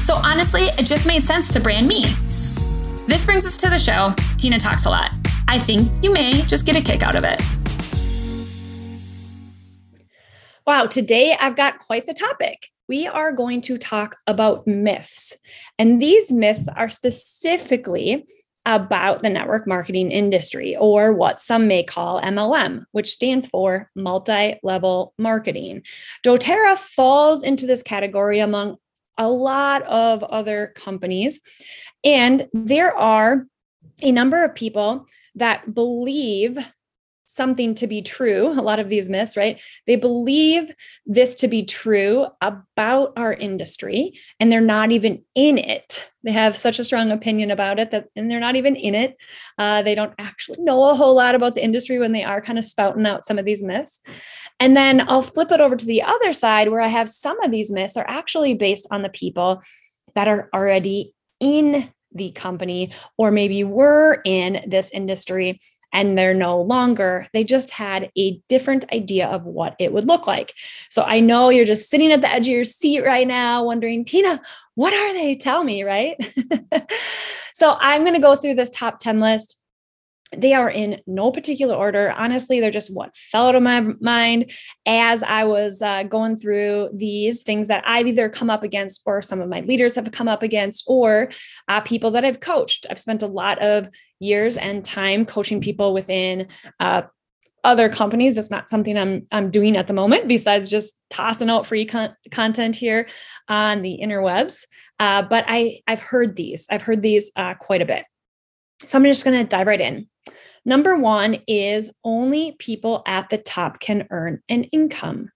So honestly, it just made sense to brand me. This brings us to the show. Tina talks a lot. I think you may just get a kick out of it. Wow, today I've got quite the topic. We are going to talk about myths. And these myths are specifically about the network marketing industry, or what some may call MLM, which stands for multi level marketing. doTERRA falls into this category among a lot of other companies. And there are a number of people that believe something to be true, a lot of these myths, right? They believe this to be true about our industry and they're not even in it. They have such a strong opinion about it that, and they're not even in it. Uh, they don't actually know a whole lot about the industry when they are kind of spouting out some of these myths. And then I'll flip it over to the other side where I have some of these myths are actually based on the people that are already in the company or maybe were in this industry and they're no longer. They just had a different idea of what it would look like. So I know you're just sitting at the edge of your seat right now, wondering, Tina, what are they? Tell me, right? so I'm going to go through this top 10 list they are in no particular order. Honestly, they're just what fell out of my mind as I was uh, going through these things that I've either come up against, or some of my leaders have come up against, or uh, people that I've coached. I've spent a lot of years and time coaching people within uh, other companies. It's not something I'm I'm doing at the moment, besides just tossing out free con- content here on the interwebs. Uh, but I I've heard these. I've heard these uh, quite a bit. So I'm just going to dive right in. Number one is only people at the top can earn an income.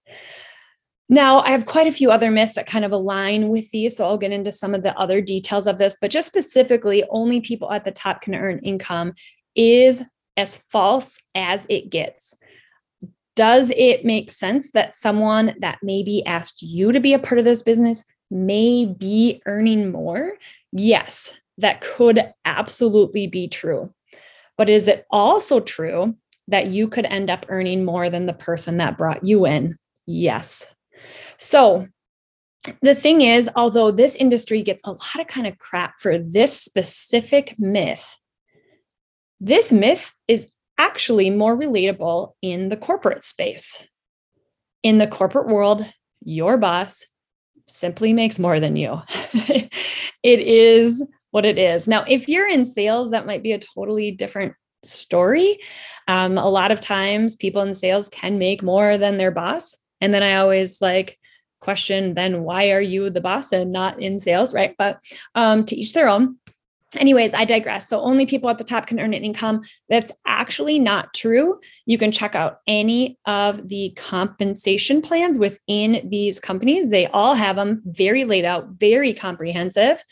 Now, I have quite a few other myths that kind of align with these, so I'll get into some of the other details of this, but just specifically, only people at the top can earn income is as false as it gets. Does it make sense that someone that maybe asked you to be a part of this business may be earning more? Yes, that could absolutely be true. But is it also true that you could end up earning more than the person that brought you in? Yes. So the thing is, although this industry gets a lot of kind of crap for this specific myth, this myth is actually more relatable in the corporate space. In the corporate world, your boss simply makes more than you. it is what it is. Now, if you're in sales, that might be a totally different story. Um, a lot of times, people in sales can make more than their boss. And then I always like question, then why are you the boss and not in sales? Right. But um, to each their own. Anyways, I digress. So only people at the top can earn an income. That's actually not true. You can check out any of the compensation plans within these companies. They all have them very laid out, very comprehensive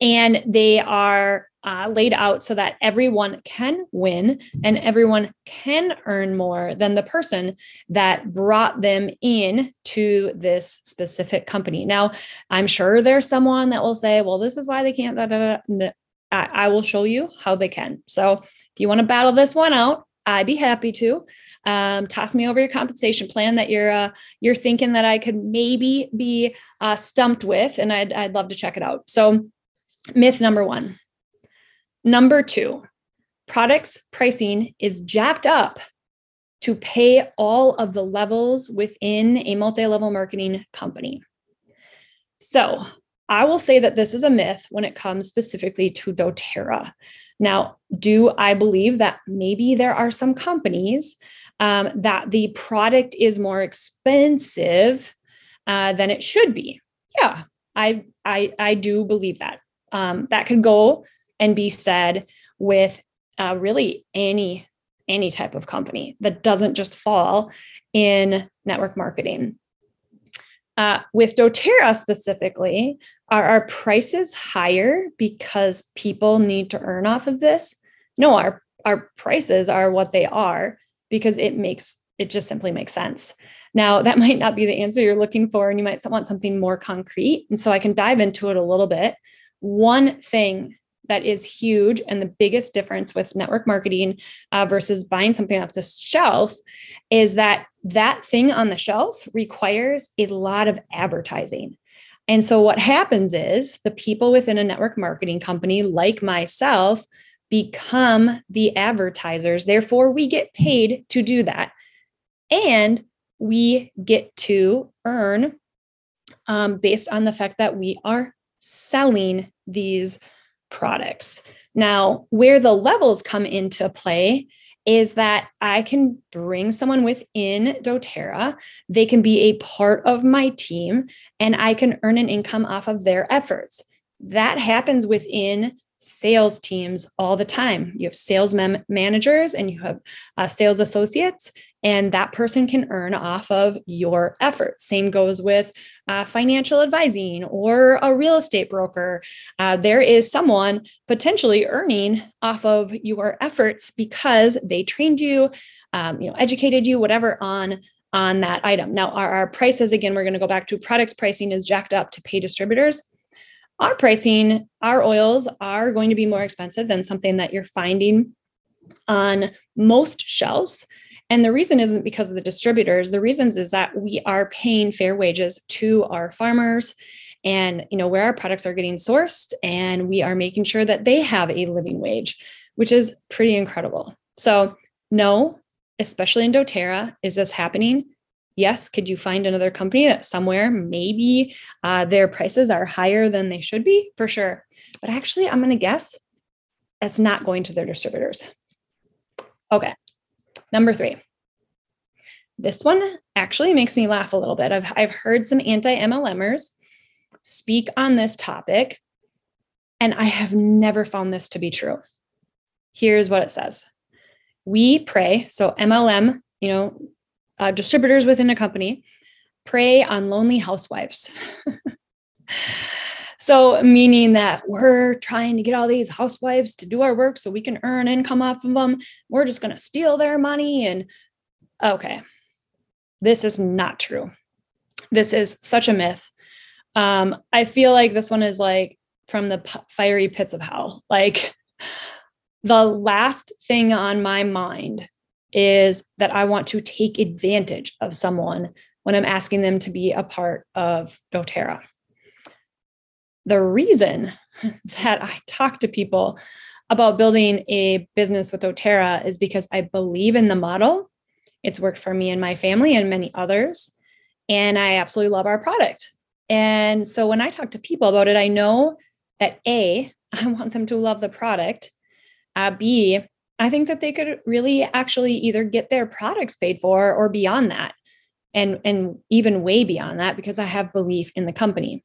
and they are uh, laid out so that everyone can win and everyone can earn more than the person that brought them in to this specific company. Now, I'm sure there's someone that will say, well, this is why they can't. Da, da, da. I, I will show you how they can. So if you want to battle this one out, I'd be happy to. Um, toss me over your compensation plan that you're uh, you're thinking that I could maybe be uh, stumped with, and I'd I'd love to check it out. So Myth number one. Number two, products pricing is jacked up to pay all of the levels within a multi level marketing company. So, I will say that this is a myth when it comes specifically to doTERRA. Now, do I believe that maybe there are some companies um, that the product is more expensive uh, than it should be? Yeah, I, I I do believe that um, that could go and be said with uh, really any any type of company that doesn't just fall in network marketing Uh, with doTERRA specifically, are our prices higher because people need to earn off of this? No, our our prices are what they are because it makes it just simply makes sense. Now, that might not be the answer you're looking for, and you might want something more concrete. And so I can dive into it a little bit. One thing that is huge and the biggest difference with network marketing uh, versus buying something off the shelf is that that thing on the shelf requires a lot of advertising. And so what happens is the people within a network marketing company like myself become the advertisers. Therefore, we get paid to do that. And we get to earn um, based on the fact that we are selling these products. Now, where the levels come into play is that I can bring someone within doTERRA. They can be a part of my team and I can earn an income off of their efforts. That happens within sales teams all the time. You have sales managers and you have uh, sales associates, and that person can earn off of your efforts. Same goes with uh, financial advising or a real estate broker. Uh, there is someone potentially earning off of your efforts because they trained you, um, you know, educated you, whatever on on that item. Now, our, our prices again, we're going to go back to products pricing is jacked up to pay distributors our pricing, our oils are going to be more expensive than something that you're finding on most shelves. And the reason isn't because of the distributors. The reasons is that we are paying fair wages to our farmers and you know where our products are getting sourced and we are making sure that they have a living wage, which is pretty incredible. So, no, especially in doTERRA, is this happening? yes, could you find another company that somewhere maybe uh, their prices are higher than they should be? For sure. But actually, I'm going to guess that's not going to their distributors. Okay. Number three. This one actually makes me laugh a little bit. I've, I've heard some anti MLMers speak on this topic, and I have never found this to be true. Here's what it says We pray, so MLM, you know, uh, distributors within a company prey on lonely housewives. so, meaning that we're trying to get all these housewives to do our work so we can earn income off of them. We're just going to steal their money. And okay, this is not true. This is such a myth. Um, I feel like this one is like from the p- fiery pits of hell. Like, the last thing on my mind is that I want to take advantage of someone when I'm asking them to be a part of doTERRA. The reason that I talk to people about building a business with doTERRA is because I believe in the model. It's worked for me and my family and many others. And I absolutely love our product. And so when I talk to people about it, I know that A, I want them to love the product. Uh, B, I think that they could really actually either get their products paid for or beyond that. And, and even way beyond that, because I have belief in the company.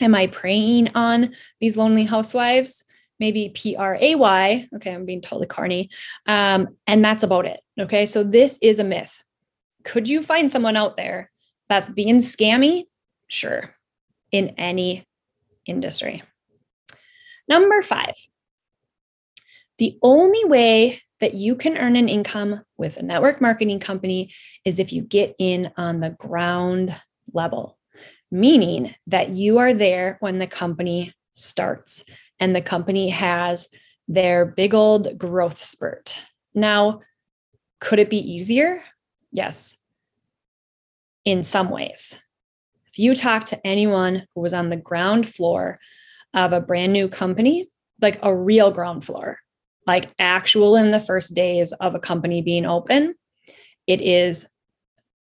Am I preying on these lonely housewives? Maybe P R A Y. Okay, I'm being totally carny. Um, and that's about it. Okay, so this is a myth. Could you find someone out there that's being scammy? Sure, in any industry. Number five, the only way that you can earn an income with a network marketing company is if you get in on the ground level, meaning that you are there when the company starts and the company has their big old growth spurt. Now, could it be easier? Yes, in some ways. If you talk to anyone who was on the ground floor of a brand new company, like a real ground floor, like actual in the first days of a company being open, it is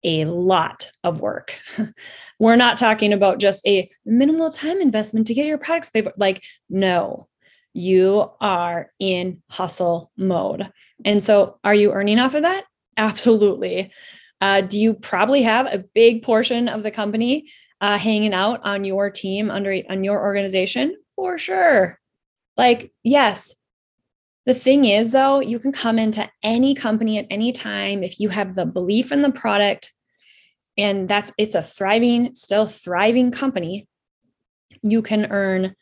a lot of work. We're not talking about just a minimal time investment to get your products paid. Like, no, you are in hustle mode. And so, are you earning off of that? Absolutely. Uh, do you probably have a big portion of the company uh, hanging out on your team under on your organization? For sure. Like, yes, the thing is, though, you can come into any company at any time if you have the belief in the product and that's it's a thriving, still thriving company, you can earn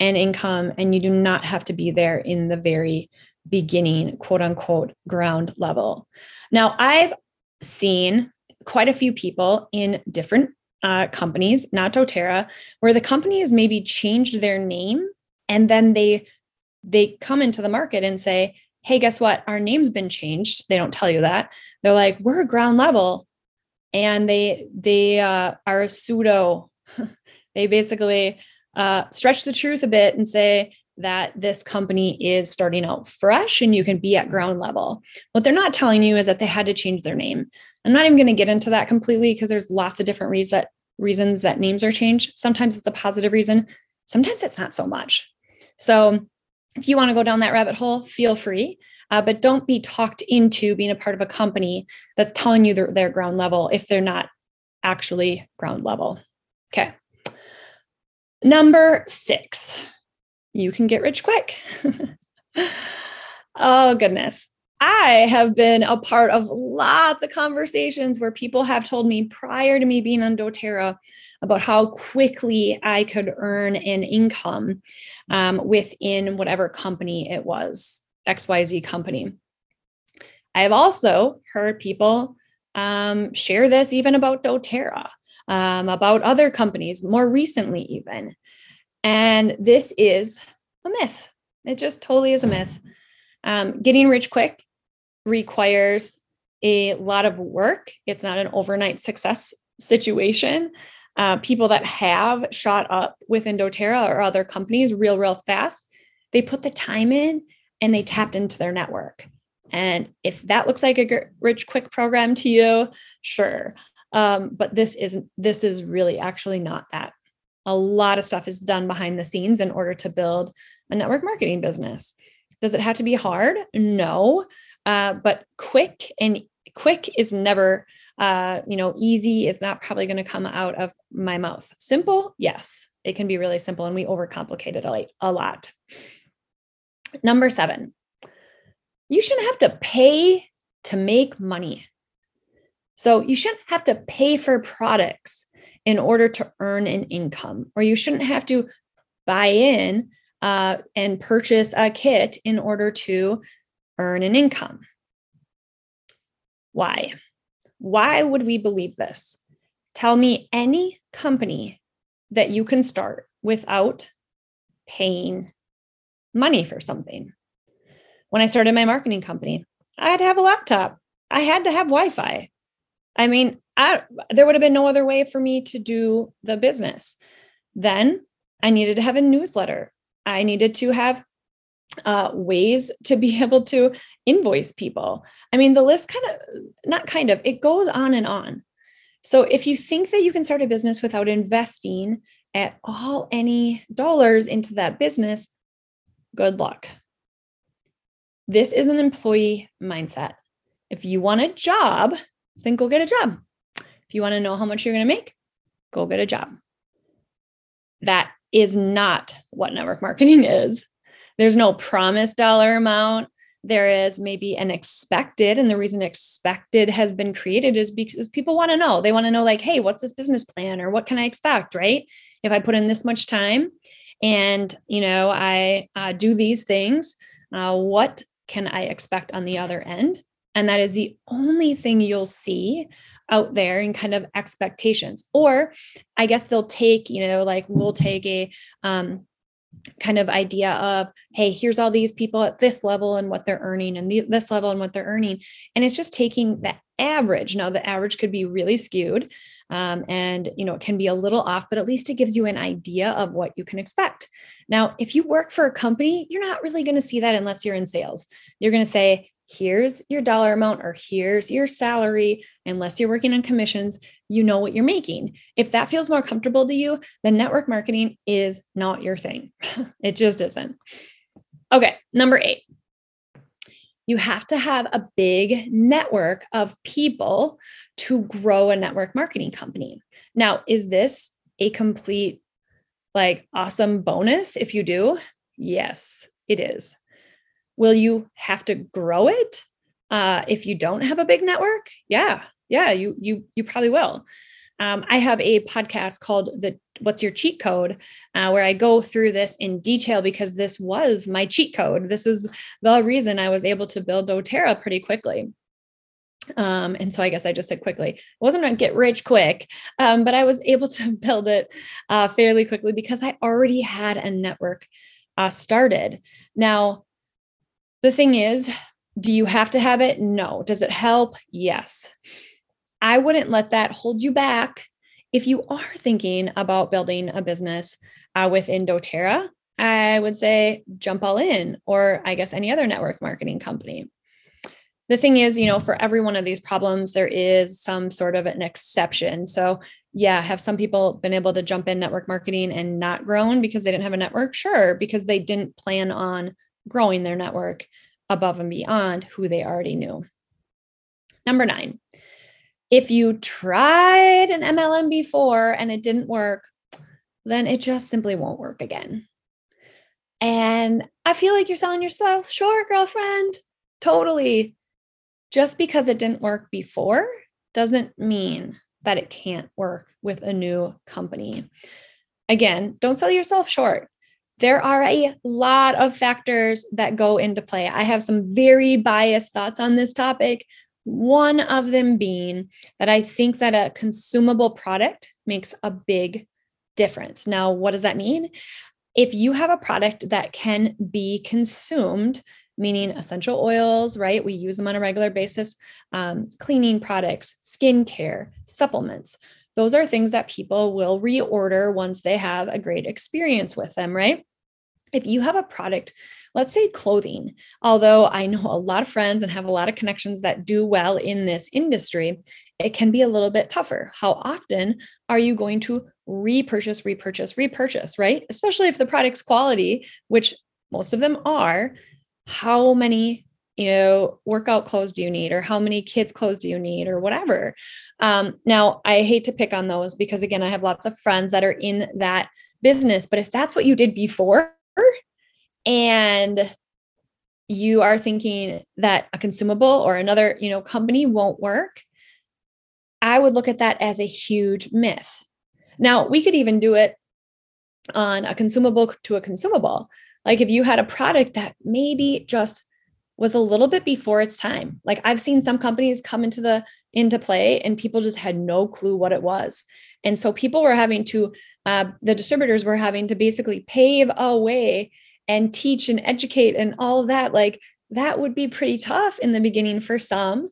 an income and you do not have to be there in the very beginning, quote unquote, ground level. Now, I've seen quite a few people in different uh, companies, not doTERRA, where the company has maybe changed their name and then they they come into the market and say, "Hey, guess what? Our name's been changed." They don't tell you that. They're like, "We're ground level," and they they uh, are a pseudo. they basically uh, stretch the truth a bit and say that this company is starting out fresh and you can be at ground level. What they're not telling you is that they had to change their name. I'm not even going to get into that completely because there's lots of different reasons that, reasons that names are changed. Sometimes it's a positive reason, sometimes it's not so much. So if you want to go down that rabbit hole, feel free. Uh, but don't be talked into being a part of a company that's telling you they're, they're ground level if they're not actually ground level. Okay. Number six, you can get rich quick. oh, goodness. I have been a part of lots of conversations where people have told me prior to me being on doTERRA about how quickly I could earn an income um, within whatever company it was, XYZ company. I have also heard people um, share this even about doTERRA, um, about other companies more recently, even. And this is a myth. It just totally is a myth. Um, getting rich quick requires a lot of work. It's not an overnight success situation. Uh, people that have shot up within doTERRA or other companies real, real fast, they put the time in and they tapped into their network. And if that looks like a rich quick program to you, sure. Um, but this isn't, this is really actually not that. A lot of stuff is done behind the scenes in order to build a network marketing business. Does it have to be hard? No. Uh, but quick and quick is never uh, you know easy. Is not probably going to come out of my mouth. Simple? Yes. It can be really simple and we overcomplicate it a lot. Number seven. You shouldn't have to pay to make money. So you shouldn't have to pay for products in order to earn an income or you shouldn't have to buy in uh, and purchase a kit in order to earn an income. Why? Why would we believe this? Tell me any company that you can start without paying money for something. When I started my marketing company, I had to have a laptop. I had to have Wi-Fi. I mean, I, there would have been no other way for me to do the business. Then I needed to have a newsletter. I needed to have uh, ways to be able to invoice people. I mean, the list kind of, not kind of, it goes on and on. So if you think that you can start a business without investing at all any dollars into that business, good luck. This is an employee mindset. If you want a job, then go get a job. If you want to know how much you're going to make, go get a job. That is not what network marketing is. There's no promised dollar amount. There is maybe an expected, and the reason expected has been created is because people want to know. They want to know, like, hey, what's this business plan or what can I expect, right? If I put in this much time and, you know, I uh, do these things, uh, what can I expect on the other end? And that is the only thing you'll see out there in kind of expectations. Or I guess they'll take, you know, like we'll take a um, kind of idea of hey here's all these people at this level and what they're earning and the, this level and what they're earning. And it's just taking the average. Now the average could be really skewed um, and you know it can be a little off but at least it gives you an idea of what you can expect. Now if you work for a company you're not really going to see that unless you're in sales. You're going to say here's your dollar amount or here's your salary. Unless you're working on commissions, you know what you're making. If that feels more comfortable to you, then network marketing is not your thing. it just isn't. Okay, number eight. You have to have a big network of people to grow a network marketing company. Now, is this a complete, like, awesome bonus if you do? Yes, it is. Will you have to grow it uh, if you don't have a big network? Yeah, Yeah, you you you probably will. Um, I have a podcast called the What's Your Cheat Code, uh, where I go through this in detail because this was my cheat code. This is the reason I was able to build doTERRA pretty quickly. Um, and so I guess I just said quickly. It wasn't a get rich quick, um, but I was able to build it uh, fairly quickly because I already had a network uh, started. Now, the thing is, do you have to have it? No. Does it help? Yes. I wouldn't let that hold you back. If you are thinking about building a business uh, within doTERRA, I would say jump all in, or I guess any other network marketing company. The thing is, you know, for every one of these problems, there is some sort of an exception. So, yeah, have some people been able to jump in network marketing and not grown because they didn't have a network? Sure, because they didn't plan on growing their network above and beyond who they already knew. Number nine, if you tried an MLM before and it didn't work, then it just simply won't work again. And I feel like you're selling yourself short, girlfriend. Totally. Just because it didn't work before doesn't mean that it can't work with a new company. Again, don't sell yourself short. There are a lot of factors that go into play. I have some very biased thoughts on this topic, one of them being that I think that a consumable product makes a big difference. Now, what does that mean? If you have a product that can be consumed, meaning essential oils, right? We use them on a regular basis, um, cleaning products, skincare, supplements. Those are things that people will reorder once they have a great experience with them, right? If you have a product let's say clothing, although I know a lot of friends and have a lot of connections that do well in this industry, it can be a little bit tougher. How often are you going to repurchase, repurchase, repurchase, right? Especially if the product's quality, which most of them are, how many you know workout clothes do you need or how many kids clothes do you need or whatever. Um, now i hate to pick on those because again i have lots of friends that are in that business but if that's what you did before and you are thinking that a consumable or another you know company won't work i would look at that as a huge myth. Now we could even do it on a consumable to a consumable. Like if you had a product that maybe just was a little bit before its time. Like i've seen some companies come into the into play and people just had no clue what it was. And so people were having to uh, the distributors were having to basically pave a way and teach and educate and all that. Like that would be pretty tough in the beginning for some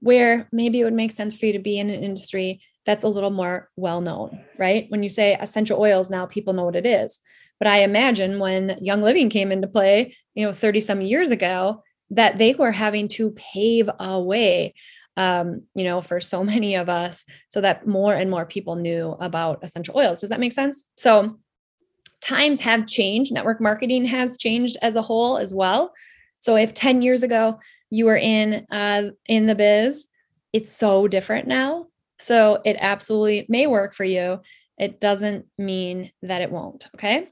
where maybe it would make sense for you to be in an industry that's a little more well known right? When you say essential oils now people know what it is. But i imagine when young living came into play you know 30 some years ago that they were having to pave a way um, you know for so many of us so that more and more people knew about essential oils does that make sense so times have changed. Network marketing has changed as a whole as well. So if 10 years ago you were in uh, in the biz, it's so different now. So it absolutely may work for you. It doesn't mean that it won't. Okay.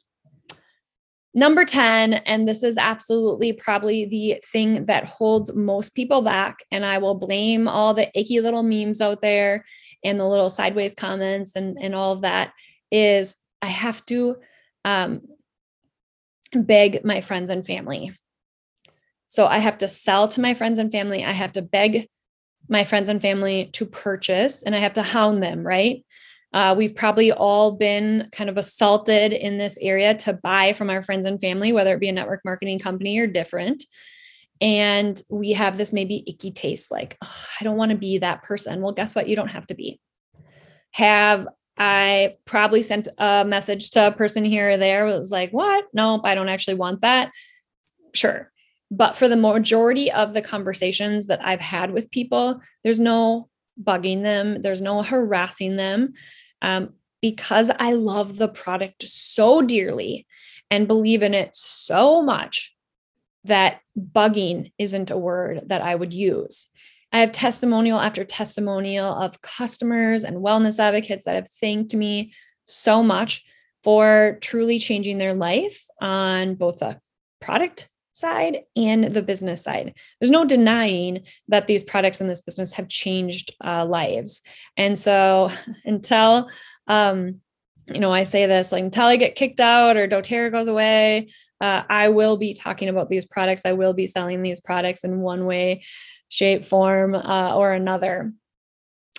Number 10, and this is absolutely probably the thing that holds most people back. And I will blame all the icky little memes out there and the little sideways comments and, and all of that is I have to um, beg my friends and family. So I have to sell to my friends and family. I have to beg my friends and family to purchase and I have to hound them, right? Uh, we've probably all been kind of assaulted in this area to buy from our friends and family, whether it be a network marketing company or different. And we have this maybe icky taste like, I don't want to be that person. Well, guess what? You don't have to be. Have I probably sent a message to a person here or there was like, what? Nope, I don't actually want that. Sure. But for the majority of the conversations that I've had with people, there's no bugging them, there's no harassing them um, because I love the product so dearly and believe in it so much that bugging isn't a word that I would use. I have testimonial after testimonial of customers and wellness advocates that have thanked me so much for truly changing their life on both a product side and the business side. There's no denying that these products in this business have changed uh, lives. And so until, um, you know, I say this like until I get kicked out or doTERRA goes away, uh, I will be talking about these products. I will be selling these products in one way, shape, form, uh, or another.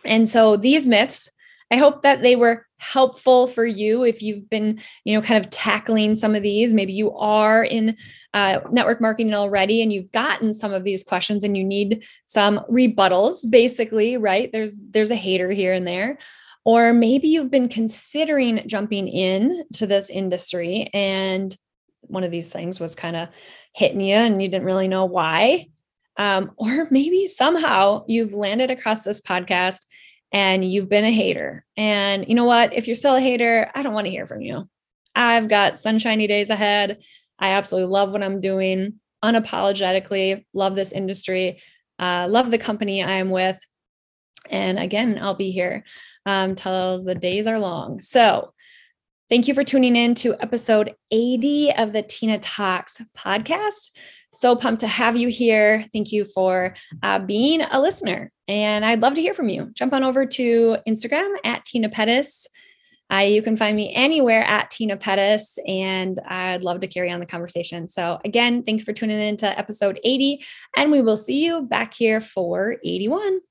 And so these myths I hope that they were helpful for you if you've been, you know, kind of tackling some of these. Maybe you are in uh, network marketing already and you've gotten some of these questions and you need some rebuttals. Basically, right? There's there's a hater here and there. Or maybe you've been considering jumping in to this industry and one of these things was kind of hitting you and you didn't really know why. Um, or maybe somehow you've landed across this podcast and you've been a hater. And you know what? If you're still a hater, I don't want to hear from you. I've got sunshiny days ahead. I absolutely love what I'm doing, unapologetically love this industry, uh, love the company I am with. And again, I'll be here um, the days are long. So, thank you for tuning in to episode 80 of the Tina Talks podcast. So pumped to have you here. Thank you for uh, being a listener. And I'd love to hear from you. Jump on over to Instagram at Tina Pettis. Uh, you can find me anywhere at Tina Pettis, and I'd love to carry on the conversation. So, again, thanks for tuning in to episode 80, and we will see you back here for 81.